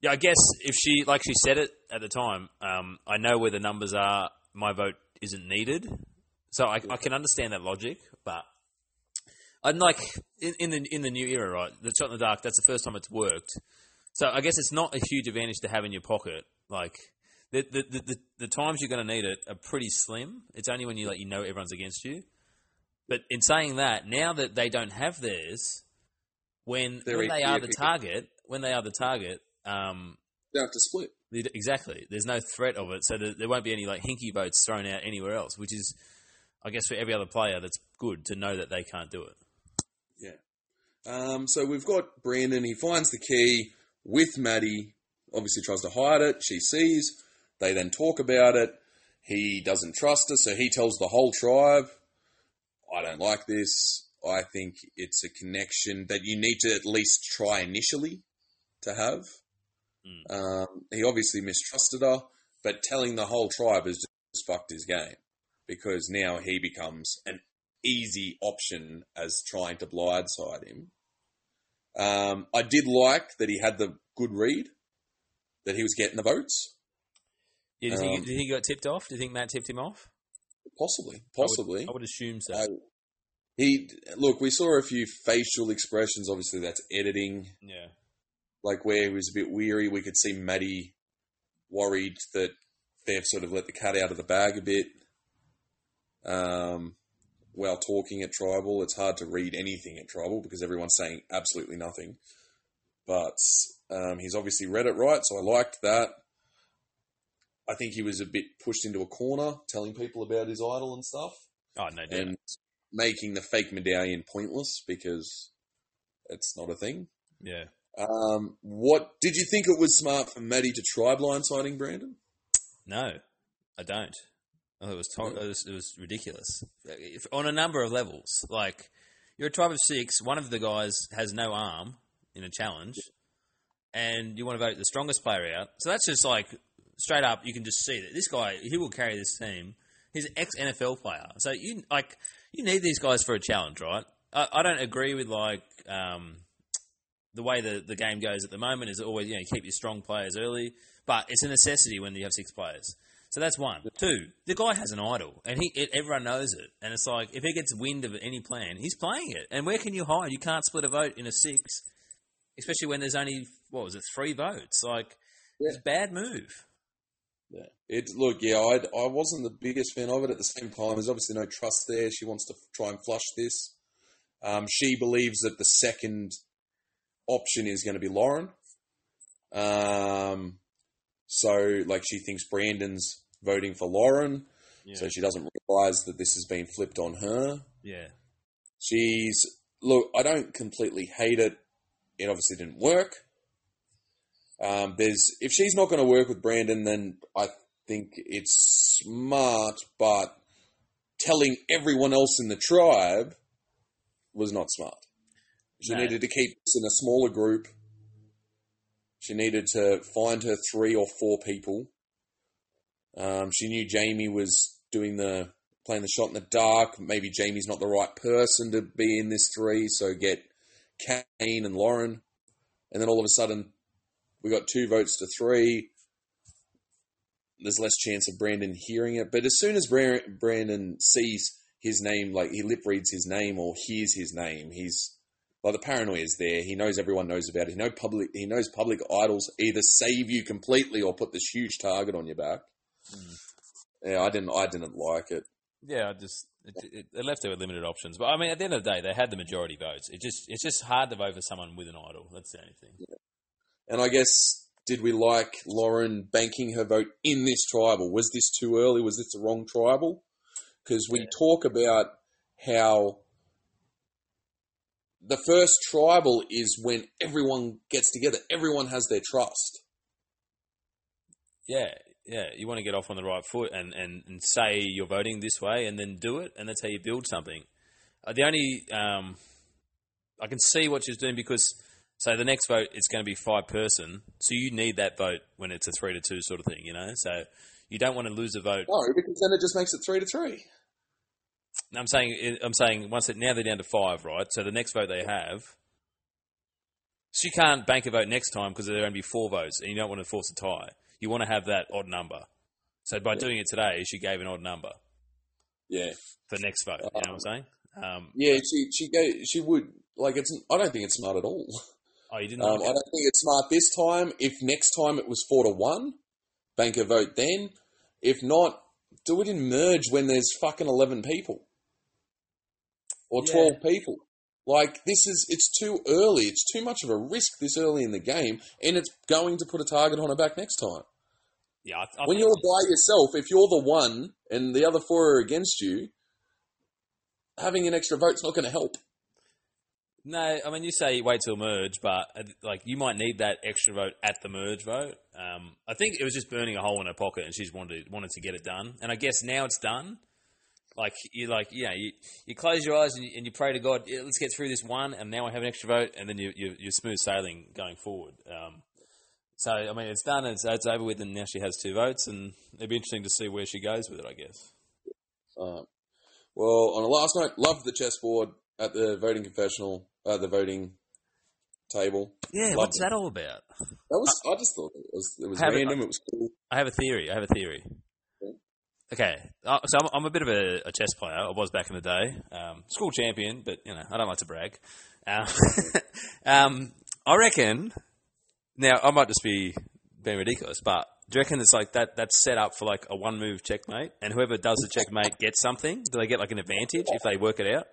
C: yeah, I guess if she like she said it at the time, um, I know where the numbers are. My vote isn't needed, so I, I can understand that logic, but. I'd like in, in the in the new era, right? The shot in the dark. That's the first time it's worked. So I guess it's not a huge advantage to have in your pocket. Like the the, the, the, the times you're going to need it are pretty slim. It's only when you like you know everyone's against you. But in saying that, now that they don't have theirs, when when they are the
B: pick.
C: target, when they are the target, um,
B: They have to split.
C: exactly, there's no threat of it, so there, there won't be any like hinky votes thrown out anywhere else. Which is, I guess, for every other player, that's good to know that they can't do it.
B: Yeah. Um, so we've got Brandon. He finds the key with Maddy. Obviously, tries to hide it. She sees. They then talk about it. He doesn't trust her, so he tells the whole tribe, I don't like this. I think it's a connection that you need to at least try initially to have.
C: Mm.
B: Um, he obviously mistrusted her, but telling the whole tribe has just fucked his game because now he becomes an easy option as trying to blindside him. Um, I did like that he had the good read, that he was getting the votes.
C: Yeah, do, you
B: Um,
C: do you think he got tipped off? Do you think Matt tipped him off?
B: Possibly,
C: I would-
B: possibly.
C: I would, assume so.
B: Uh, he look. We saw a few facial expressions. Obviously, that's editing.
C: yeah.
B: Like where he was a bit weary. We could see Maddy worried that they've sort of let the cat out of the bag a bit. Um, while talking at tribal, it's hard to read anything at tribal because everyone's saying absolutely nothing. But um, he's obviously read it right, so I liked that. I think he was a bit pushed into a corner, telling people about his idol and stuff
C: Oh no, doubt.
B: and making the fake medallion pointless because it's not a thing.
C: yeah.
B: Um, what did you think it was smart for Maddy to try blindsiding Brandon?
C: No, I don't. I it was, to- it was it was ridiculous If- on a number of levels. Like you're a tribe of six. One of the guys has no arm in a challenge, and you want to vote the strongest player out. So that's just like straight up. You can just see that this guy he will carry this team. He's an ex NFL player, so you like you need these guys for a challenge, right? I, I don't agree with like um, the way the, the game goes at the moment is always you know keep your strong players early, but it's a necessity when you have six players. So that's one. Two, the guy has an idol, and he it, everyone knows it. And it's like if he gets wind of any plan, he's playing it. And where can you hide? You can't split a vote in a six, especially when there's only what was it three votes. Like it's a bad move.
B: Yeah. It look, yeah, I I wasn't the biggest fan of it. At the same time, there's obviously no trust there. She wants to try and flush this. Um, she believes that the second option is going to be Lauren. Um, so like she thinks Brandon's voting for Lauren,
C: Yeah.
B: so she doesn't realize that this has been flipped on her.
C: yeah.
B: She's look. I don't completely hate it. It obviously didn't work. Um, there's if she's not going to work with Brandon, then I think it's smart. But telling everyone else in the tribe was not smart. She
C: No.
B: needed to keep this in a smaller group. She needed to find her three or four people. Um, she knew Jaime was doing the playing the shot in the dark. Maybe Jaime's not the right person to be in this three, so get Kane and Lauren. And then all of a sudden, we got two votes to three. There's less chance of Brandon hearing it. But as soon as Brandon sees his name, like he lip reads his name or hears his name, he's like the paranoia is there. He knows everyone knows about it. He know public. He knows public idols either save you completely or put this huge target on your back. Yeah, I didn't. I didn't like it.
C: Yeah, I just it, it, it left her with limited options. But I mean, at the end of the day, they had the majority votes. It just it's just hard to vote for someone with an idol. That's the only thing.
B: And I guess, did we like Lauren banking her vote in this tribal? Was this too early? Was this the wrong tribal? Because we
C: Yeah.
B: talk about how the first tribal is when everyone gets together, everyone has their trust.
C: Yeah, yeah. You want to get off on the right foot and, and, and say you're voting this way and then do it, and that's how you build something. Uh, the only um, I can see what she's doing because so the next vote it's going to be five person, so you need that vote when it's a three to two sort of thing, you know. So you don't want to lose a vote.
B: No, because then it just makes it three to three.
C: I'm saying I'm saying once it now they're down to five, right? So the next vote they have. So you can't bank a vote next time because there are going to be four votes, and you don't want to force a tie. You want to have that odd number. So by doing it today, she gave an odd number
B: Yeah,
C: for next vote. You know what I'm saying? Um,
B: yeah. She she gave, she would like it's. I don't think it's smart at all.
C: oh, you didn't.
B: Um, I
C: like
B: don't think it's smart this time. If next time it was four to one, bank a vote then. If not, do it in merge when there's fucking eleven people or
C: Yeah.
B: twelve people. Like this is it's too early. It's too much of a risk this early in the game, and it's going to put a target on her back next time.
C: Yeah, I, I
B: when you're by yourself, if you're the one and the other four are against you, having an extra vote's not going to help.
C: No, I mean you say wait till merge, but uh, like you might need that extra vote at the merge vote. Um, I think it was just burning a hole in her pocket, and she's wanted wanted to get it done. And I guess now it's done. Like you, like yeah, you, you close your eyes and you, and you pray to God. Yeah, let's get through this one, and now I have an extra vote, and then you, you you're smooth sailing going forward. Um, so I mean, it's done. It's, it's over with, and now she has two votes, and it'd be interesting to see where she goes with it. I guess.
B: Uh, well, on a last note, loved the chessboard at the voting confessional, uh, the voting table.
C: Yeah,
B: Loved
C: what's
B: it.
C: that all about?
B: That was I just thought it was it was
C: Have it-
B: random. It was cool.
C: I have a theory. I have a theory.
B: Yeah.
C: Okay, uh, so I'm, I'm a bit of a, a chess player. I was back in the day, um, school champion, but you know I don't like to brag. Um, um, I reckon. Now I might just be being ridiculous, but do you reckon it's like that? That's set up for like a one move checkmate, and whoever does the checkmate gets something. Do they get like an advantage if they work it out?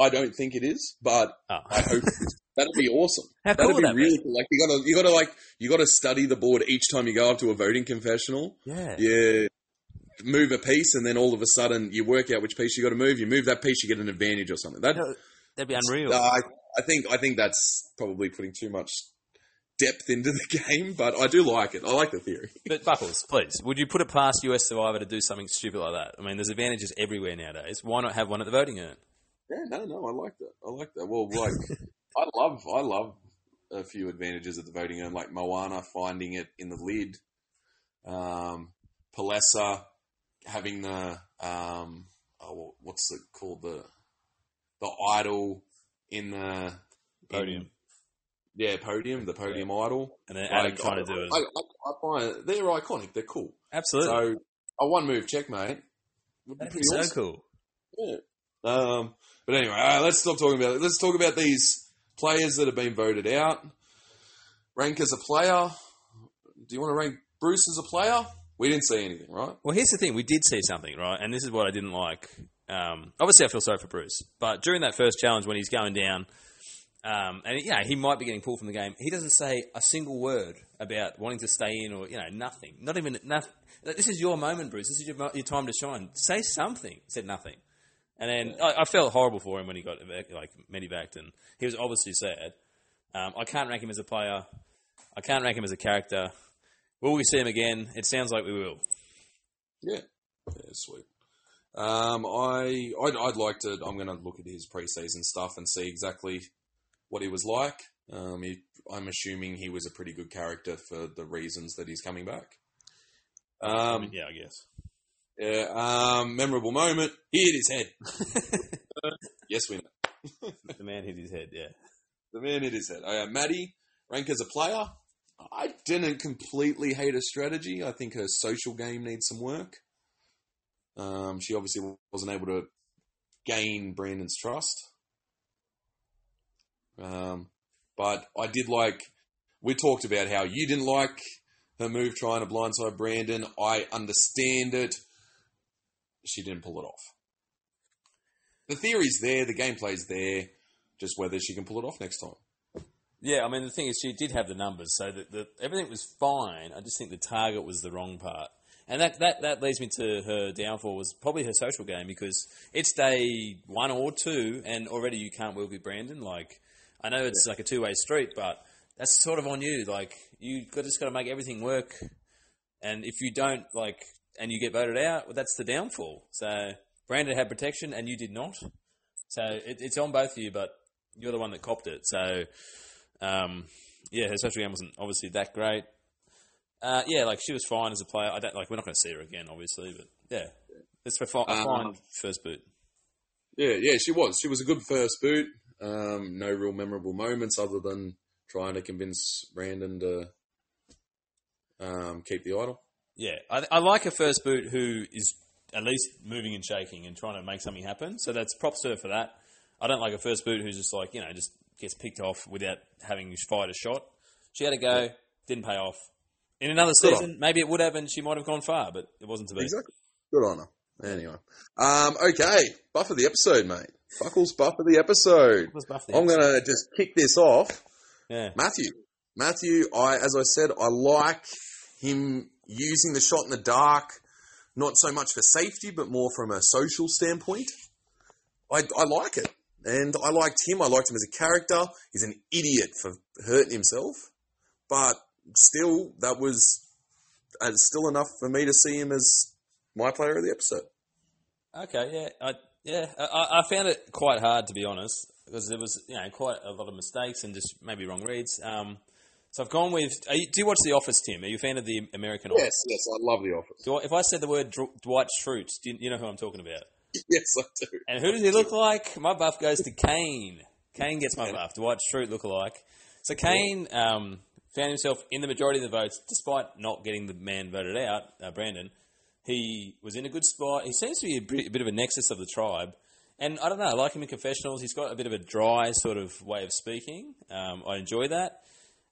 B: I don't think it is, but
C: Oh.
B: I hope that'd be awesome.
C: How
B: That'd
C: cool would
B: be
C: that be?
B: really cool. Like you gotta you gotta like you gotta study the board each time you go up to a voting confessional.
C: Yeah.
B: yeah. move a piece, and then all of a sudden you work out which piece you got to move. You move that piece, you get an advantage or something. That
C: that'd be unreal.
B: Uh, I, I think I think that's probably putting too much depth into the game, but I do like it. I like the theory.
C: But Buckles, please, would you put it past US Survivor to do something stupid like that? I mean, there's advantages everywhere nowadays. Why not have one at the voting urn?
B: Yeah, no, no, I like that. I like that. Well, like I love I love a few advantages of the voting urn, like Moana finding it in the lid, um, Palessa having the um, oh, what's it called the the idol in the
C: Podium.
B: in- yeah, podium, the podium idol.
C: And then Adam
B: Like,
C: trying
B: I,
C: to do it.
B: I, I, I find they're iconic. They're cool.
C: Absolutely.
B: So a one move checkmate would be
C: be
B: pretty
C: so
B: awesome.
C: cool.
B: Yeah. Um, but anyway, uh, let's stop talking about it. Let's talk about these players that have been voted out. Rank as a player. Do you want to rank Bruce as a player? We didn't see anything, right?
C: Well, here's the thing: we did see something, right? And this is what I didn't like. Um, obviously, I feel sorry for Bruce, but during that first challenge when he's going down, um, and yeah, he might be getting pulled from the game, he doesn't say a single word about wanting to stay in or you know nothing. Not even nothing. This is your moment, Bruce. This is your, your time to shine. Say something. Said nothing, and then I, I felt horrible for him when he got like medevaced, and he was obviously sad. Um, I can't rank him as a player. I can't rank him as a character. Will we see him again? It sounds like we will.
B: Yeah. Yeah, sweet. Um, I, I'd, I'd like to. I'm going to look at his preseason stuff and see exactly what he was like. Um, he, I'm assuming he was a pretty good character for the reasons that he's coming back. Um,
C: yeah, I guess.
B: yeah. Um, memorable moment. He hit his head. Yes, we know.
C: the man hit his head. Yeah.
B: The man hit his head. Uh, Maddy, rank as a player. I didn't completely hate her strategy. I think her social game needs some work. Um, she obviously wasn't able to gain Brandon's trust. Um, but I did like. We talked about how you didn't like her move trying to blindside Brandon. I understand it. She didn't pull it off. The theory's there. The gameplay's there. Just whether she can pull it off next time.
C: Yeah, I mean the thing is, she did have the numbers, so that the, everything was fine. I just think the target was the wrong part, and that, that that leads me to her downfall was probably her social game because it's day one or two, and already you can't work with Brandon. Like I know it's like a two way street, but that's sort of on you. Like you got, just got to make everything work, and if you don't like, and you get voted out, well, that's the downfall. So Brandon had protection, and you did not. So it, it's on both of you, but you're the one that copped it. So. Um, yeah, her social game wasn't obviously that great. Uh, yeah, like she was fine as a player. I don't like. We're not going to see her again, obviously, but yeah, it's a fine,
B: Um,
C: fine first boot.
B: Yeah, yeah, she was. She was a good first boot. Um, no real memorable moments other than trying to convince Brandon to um, keep the idol.
C: Yeah, I, I like a first boot who is at least moving and shaking and trying to make something happen. So that's props to her for that. I don't like a first boot who's just like you know just gets picked off without having fired a shot. She had a go, didn't pay off. In another
B: Good
C: season, maybe it would have, and she might have gone far, but it wasn't to be.
B: Exactly. Good on her. Anyway. Um, okay. Buff of the episode, mate. Buckles buff of the episode.
C: Buff the
B: I'm going to just kick this off.
C: Yeah,
B: Matthew. Matthew, I as I said, I like him using the shot in the dark, not so much for safety, but more from a social standpoint. I, I like it. and I liked him. I liked him as a character. He's an idiot for hurting himself, but still, that was uh, still enough for me to see him as my player of the episode.
C: Okay, yeah, I, yeah, I, I found it quite hard to be honest because there was you know quite a lot of mistakes and just maybe wrong reads. Um, so I've gone with. You, do you watch The Office, Tim? Are you a fan of the American
B: Yes,
C: Office?
B: yes, yes, I love The Office.
C: Do I, if I said the word Dr- Dwight Schrute, do you, you know who I'm talking about?
B: Yes, I do.
C: And who does he look like? My buff goes to Kane. Kane gets my buff. Dwight Schrute look alike. So Kane um, found himself in the majority of the votes, despite not getting the man voted out, uh, Brandon. He was in a good spot. He seems to be a bit, a bit of a nexus of the tribe. And I don't know, I like him in confessionals. He's got a bit of a dry sort of way of speaking. Um, I enjoy that.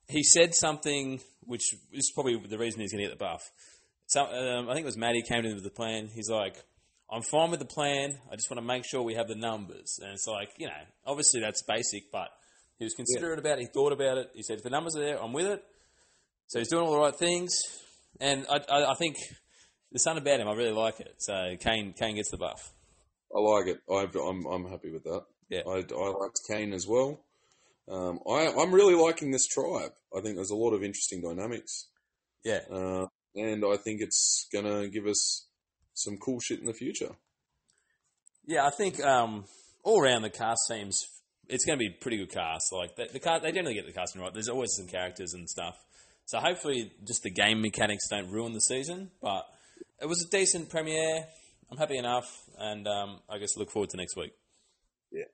C: He said something which is probably the reason he's going to get the buff. So, um, I think it was Maddy came in with the plan. He's like, I'm fine with the plan. I just want to make sure we have the numbers. And it's like, you know, obviously that's basic, but he was considerate about it. He thought about it. He said, if the numbers are there, I'm with it. So he's doing all the right things. And I, I, I think there's something about him. I really like it. So Kane, Kane gets the buff.
B: I like it. I've, I'm I'm happy with that.
C: Yeah.
B: I, I liked Kane as well. Um, I I'm really liking this tribe. I think there's a lot of interesting dynamics,
C: Yeah.
B: uh, and I think it's gonna give us some cool shit in the future.
C: Yeah, I think um, all around the cast seems it's going to be a pretty good cast. Like the, the cast, they generally get the casting right. There's always some characters and stuff. So hopefully, just the game mechanics don't ruin the season. But it was a decent premiere. I'm happy enough, and um, I guess look forward to next week. Yeah.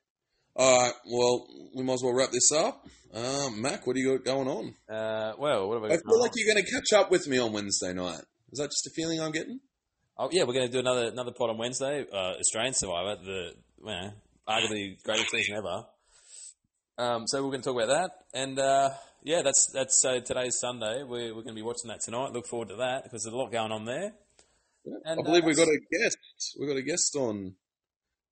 B: All right. Well, we might as well wrap this up. Um, Mac, what do you got going on?
C: Uh, well, what have I
B: I
C: got?
B: feel like you're going to catch up with me on Wednesday night. Is that just a feeling I'm getting?
C: Oh yeah, we're going to do another another pod on Wednesday. Uh, Australian Survivor, the you know, arguably greatest season ever. Um, so we're going to talk about that, and uh, yeah, that's that's so today's Sunday. We're we're going to be watching that tonight. Look forward to that because there's a lot going on there. And,
B: I believe
C: uh,
B: we've got a guest. We've got a guest on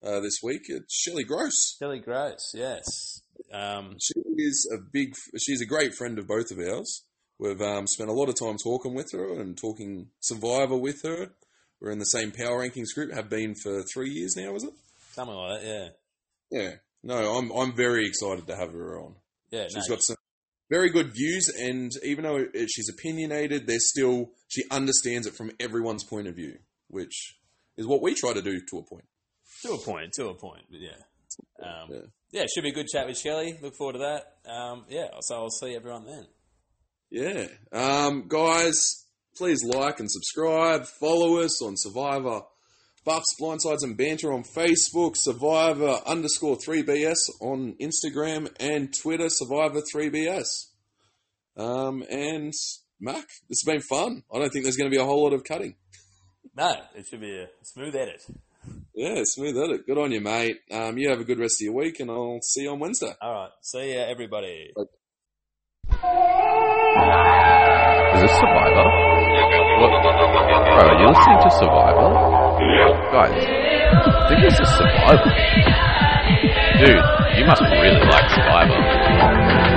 B: uh, this week. It's Shelley Gross.
C: Shelley Gross, yes. Um,
B: She is a big. She's a great friend of both of ours. We've um, spent a lot of time talking with her and talking Survivor with her. We're in the same power rankings group. Have been for three years now. Is it?
C: something like that, yeah.
B: Yeah. No, I'm. I'm very excited to have her on.
C: Yeah,
B: She's
C: no,
B: got some very good views, and even though she's opinionated, there's still she understands it from everyone's point of view, which is what we try to do to a point.
C: to a point, to a point, but yeah. Um,
B: Yeah.
C: yeah. it should be a good chat with Shelley. Look forward to that. Um, yeah, so I'll see everyone then.
B: Yeah. Um, guys, please like and subscribe. Follow us on Survivor. Buffs, Blindsides, and Banter on Facebook. Survivor underscore 3BS on Instagram and Twitter. Survivor 3BS. Um, and Mac, this has been fun. I don't think there's going to be a whole lot of cutting.
C: No, it should be a smooth edit.
B: Yeah, smooth edit. Good on you, mate. Um, you have a good rest of your week, and I'll see you on Wednesday.
C: All right, see ya, everybody.
A: Is this Survivor? What? Bro, are you listening to Survivor? Guys, I think this is Survival. Dude, you must really like Survivor.